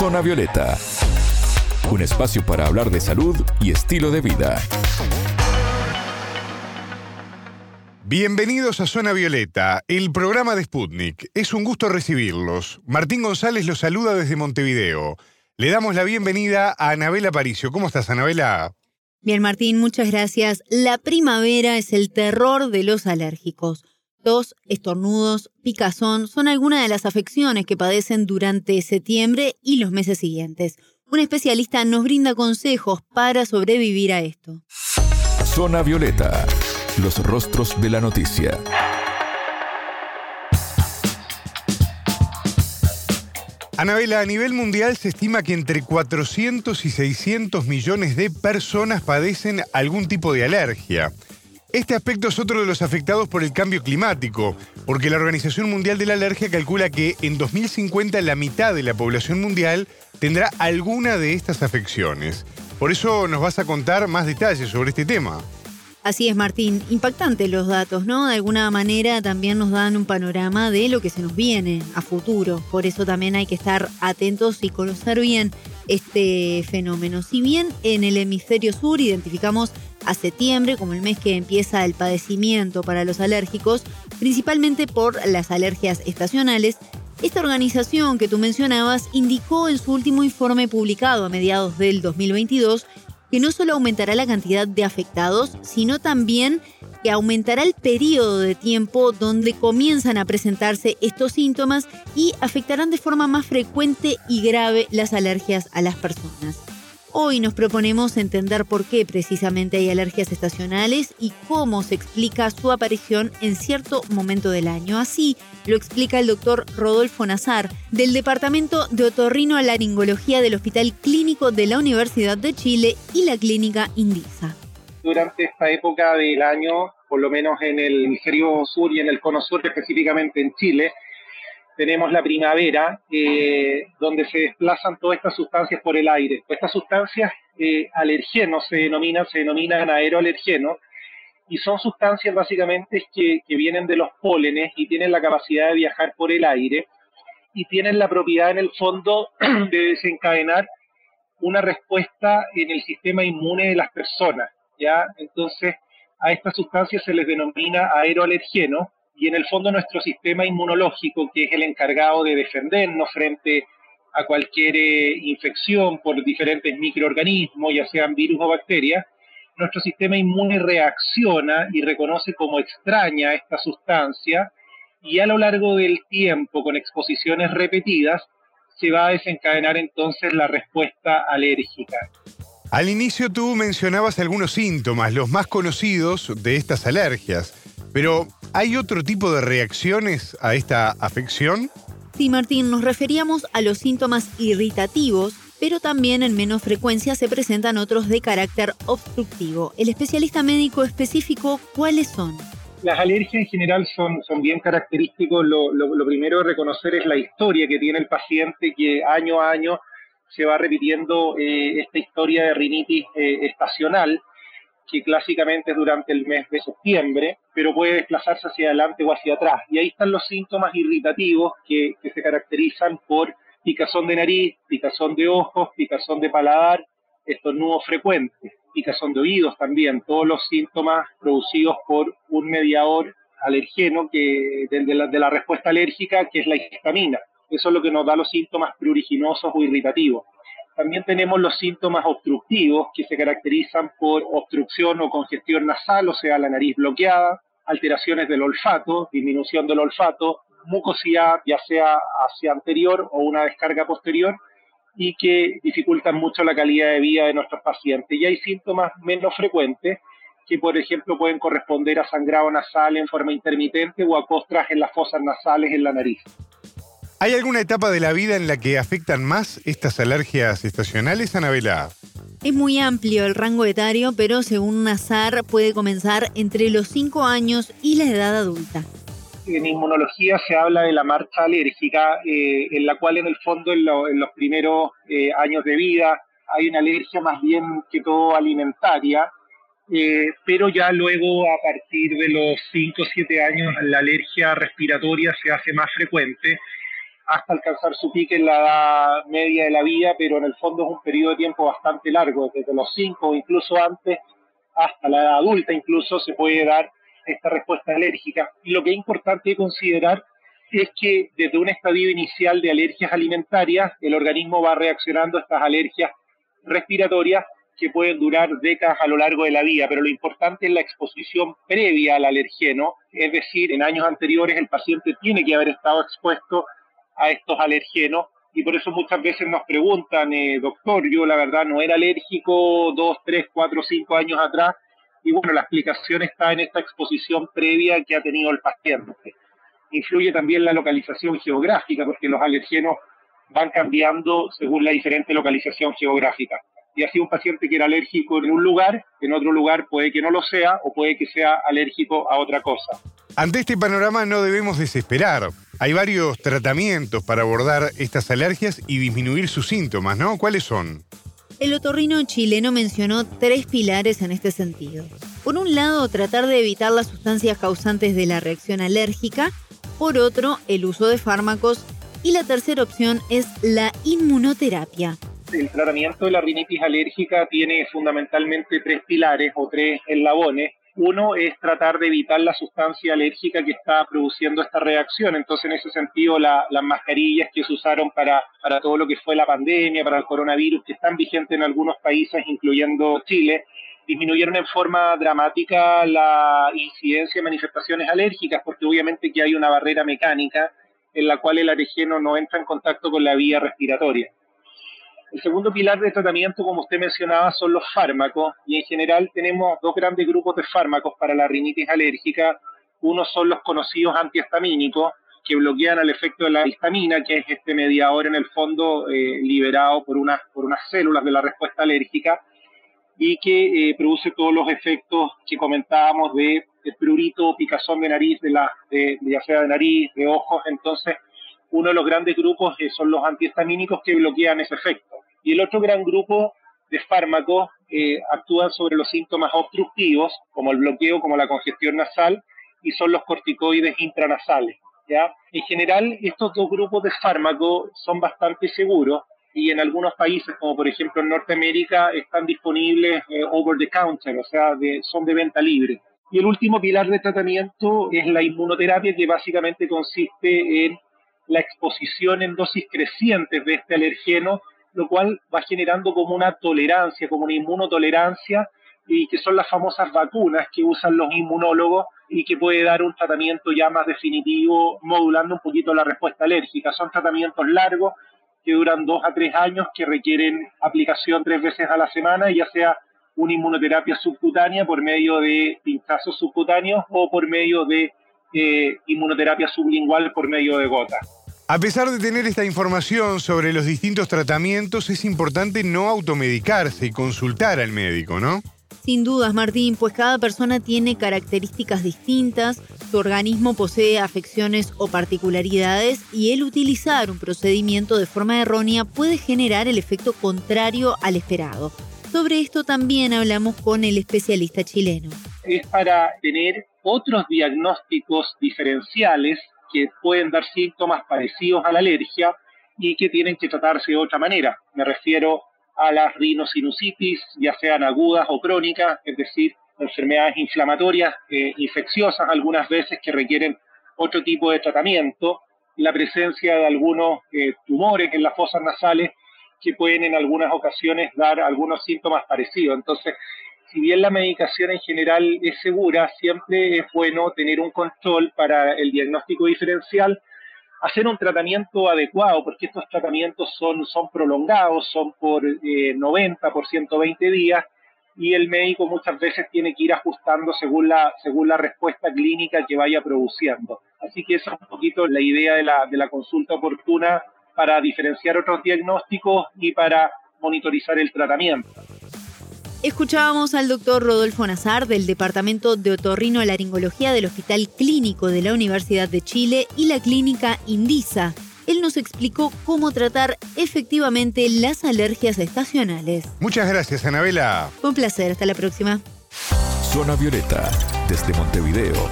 Zona Violeta, un espacio para hablar de salud y estilo de vida. Bienvenidos a Zona Violeta, el programa de Sputnik. Es un gusto recibirlos. Martín González los saluda desde Montevideo. Le damos la bienvenida a Anabela Paricio. ¿Cómo estás, Anabela? Bien, Martín, muchas gracias. La primavera es el terror de los alérgicos. Tos, estornudos, picazón son algunas de las afecciones que padecen durante septiembre y los meses siguientes. Un especialista nos brinda consejos para sobrevivir a esto. Zona Violeta, los rostros de la noticia. Anabela, a nivel mundial se estima que entre 400 y 600 millones de personas padecen algún tipo de alergia. Este aspecto es otro de los afectados por el cambio climático, porque la Organización Mundial de la Alergia calcula que en 2050 la mitad de la población mundial tendrá alguna de estas afecciones. Por eso nos vas a contar más detalles sobre este tema. Así es, Martín. Impactantes los datos, ¿no? De alguna manera también nos dan un panorama de lo que se nos viene a futuro. Por eso también hay que estar atentos y conocer bien este fenómeno. Si bien en el hemisferio sur identificamos a septiembre como el mes que empieza el padecimiento para los alérgicos, principalmente por las alergias estacionales, esta organización que tú mencionabas indicó en su último informe publicado a mediados del 2022 que no solo aumentará la cantidad de afectados, sino también que aumentará el periodo de tiempo donde comienzan a presentarse estos síntomas y afectarán de forma más frecuente y grave las alergias a las personas. Hoy nos proponemos entender por qué precisamente hay alergias estacionales y cómo se explica su aparición en cierto momento del año. Así lo explica el doctor Rodolfo Nazar, del Departamento de Otorrino-Laringología del Hospital Clínico de la Universidad de Chile y la Clínica Indisa. Durante esta época del año, por lo menos en el hemisferio sur y en el cono sur, específicamente en Chile, tenemos la primavera, eh, donde se desplazan todas estas sustancias por el aire. Estas sustancias eh, alergenos se denominan, se denominan aeroalergenos, y son sustancias básicamente que, que vienen de los pólenes y tienen la capacidad de viajar por el aire y tienen la propiedad en el fondo de desencadenar una respuesta en el sistema inmune de las personas, ¿ya? Entonces, a estas sustancias se les denomina aeroalergenos y en el fondo nuestro sistema inmunológico, que es el encargado de defendernos frente a cualquier eh, infección por diferentes microorganismos, ya sean virus o bacterias, nuestro sistema inmune reacciona y reconoce como extraña esta sustancia y a lo largo del tiempo, con exposiciones repetidas, se va a desencadenar entonces la respuesta alérgica. Al inicio tú mencionabas algunos síntomas, los más conocidos de estas alergias, pero ¿Hay otro tipo de reacciones a esta afección? Sí, Martín, nos referíamos a los síntomas irritativos, pero también en menos frecuencia se presentan otros de carácter obstructivo. El especialista médico específico, ¿cuáles son? Las alergias en general son, son bien característicos. Lo, primero a reconocer es la historia que tiene el paciente, que año a año se va repitiendo eh, esta historia de rinitis eh, estacional que clásicamente es durante el mes de septiembre, pero puede desplazarse hacia adelante o hacia atrás. Y ahí están los síntomas irritativos que, se caracterizan por picazón de nariz, picazón de ojos, picazón de paladar, estornudo frecuente, picazón de oídos también, todos los síntomas producidos por un mediador alergeno que, de, de la respuesta alérgica, que es la histamina. Eso es lo que nos da los síntomas pruriginosos o irritativos. También tenemos los síntomas obstructivos que se caracterizan por obstrucción o congestión nasal, o sea, la nariz bloqueada, alteraciones del olfato, disminución del olfato, mucosidad ya sea hacia anterior o una descarga posterior y que dificultan mucho la calidad de vida de nuestros pacientes. Y hay síntomas menos frecuentes que, por ejemplo, pueden corresponder a sangrado nasal en forma intermitente o a costras en las fosas nasales en la nariz. ¿Hay alguna etapa de la vida en la que afectan más estas alergias estacionales, Anabela? Es muy amplio el rango etario, pero según Nazar puede comenzar entre los 5 años y la edad adulta. En inmunología se habla de la marcha alérgica, eh, en la cual en el fondo en, los primeros eh, años de vida hay una alergia más bien que todo alimentaria, eh, pero ya luego a partir de los 5 o 7 años la alergia respiratoria se hace más frecuente hasta alcanzar su pique en la edad media de la vida, pero en el fondo es un periodo de tiempo bastante largo, desde los 5 o incluso antes hasta la edad adulta incluso se puede dar esta respuesta alérgica. Y lo que es importante considerar es que desde un estadio inicial de alergias alimentarias, el organismo va reaccionando a estas alergias respiratorias que pueden durar décadas a lo largo de la vida, pero lo importante es la exposición previa al alergeno, es decir, en años anteriores el paciente tiene que haber estado expuesto a estos alergenos y por eso muchas veces nos preguntan, eh, doctor, yo la verdad no era alérgico dos, tres, cuatro, cinco años atrás y bueno, la explicación está en esta exposición previa que ha tenido el paciente. Influye también la localización geográfica porque los alergenos van cambiando según la diferente localización geográfica y así un paciente que era alérgico en un lugar, en otro lugar puede que no lo sea o puede que sea alérgico a otra cosa. Ante este panorama no debemos desesperar. Hay varios tratamientos para abordar estas alergias y disminuir sus síntomas, ¿no? ¿Cuáles son? El otorrino chileno mencionó tres pilares en este sentido. Por un lado, tratar de evitar las sustancias causantes de la reacción alérgica. Por otro, el uso de fármacos. Y la tercera opción es la inmunoterapia, el tratamiento de la rinitis alérgica tiene fundamentalmente tres pilares o tres eslabones. Uno es tratar de evitar la sustancia alérgica que está produciendo esta reacción. Entonces, en ese sentido, las mascarillas que se usaron para, para todo lo que fue la pandemia, para el coronavirus, que están vigentes en algunos países, incluyendo Chile, disminuyeron en forma dramática la incidencia de manifestaciones alérgicas, porque obviamente que hay una barrera mecánica en la cual el alergeno no entra en contacto con la vía respiratoria. El segundo pilar de tratamiento, como usted mencionaba, son los fármacos y en general tenemos dos grandes grupos de fármacos para la rinitis alérgica. Uno son los conocidos antihistamínicos que bloquean el efecto de la histamina, que es este mediador en el fondo eh, liberado por unas, células de la respuesta alérgica y que eh, produce todos los efectos que comentábamos de, prurito, picazón de nariz, de, la, de, ya sea de nariz, de ojos. Entonces, uno de los grandes grupos eh, son los antihistamínicos que bloquean ese efecto. Y el otro gran grupo de fármacos eh, actúan sobre los síntomas obstructivos, como el bloqueo, como la congestión nasal, y son los corticoides intranasales. ¿ya? En general, estos dos grupos de fármacos son bastante seguros y en algunos países, como por ejemplo en Norteamérica, están disponibles eh, over the counter, o sea, son de venta libre. Y el último pilar de tratamiento es la inmunoterapia, que básicamente consiste en la exposición en dosis crecientes de este alergeno lo cual va generando como una tolerancia, como una inmunotolerancia, y que son las famosas vacunas que usan los inmunólogos y que puede dar un tratamiento ya más definitivo, modulando un poquito la respuesta alérgica. Son tratamientos largos que duran dos a tres años, que requieren aplicación tres veces a la semana, ya sea una inmunoterapia subcutánea por medio de pinchazos subcutáneos o por medio de eh, inmunoterapia sublingual por medio de gotas. A pesar de tener esta información sobre los distintos tratamientos, es importante no automedicarse y consultar al médico, ¿no? Sin dudas, Martín, pues cada persona tiene características distintas, su organismo posee afecciones o particularidades y el utilizar un procedimiento de forma errónea puede generar el efecto contrario al esperado. Sobre esto también hablamos con el especialista chileno. Es para tener otros diagnósticos diferenciales que pueden dar síntomas parecidos a la alergia y que tienen que tratarse de otra manera. Me refiero a las rinosinusitis, ya sean agudas o crónicas, es decir, enfermedades inflamatorias, eh, infecciosas algunas veces que requieren otro tipo de tratamiento, la presencia de algunos eh, tumores en las fosas nasales que pueden en algunas ocasiones dar algunos síntomas parecidos. Entonces, si bien la medicación en general es segura, siempre es bueno tener un control para el diagnóstico diferencial, hacer un tratamiento adecuado, porque estos tratamientos son, prolongados, son por 90, eh, por 120 días, y el médico muchas veces tiene que ir ajustando según la, según la respuesta clínica que vaya produciendo. Así que esa es un poquito la idea de la, de la consulta oportuna para diferenciar otros diagnósticos y para monitorizar el tratamiento. Escuchábamos al doctor Rodolfo Nazar del Departamento de Otorrino Laringología del Hospital Clínico de la Universidad de Chile y la clínica Indisa. Él nos explicó cómo tratar efectivamente las alergias estacionales. Muchas gracias, Anabela. Un placer, hasta la próxima. Zona Violeta, desde Montevideo,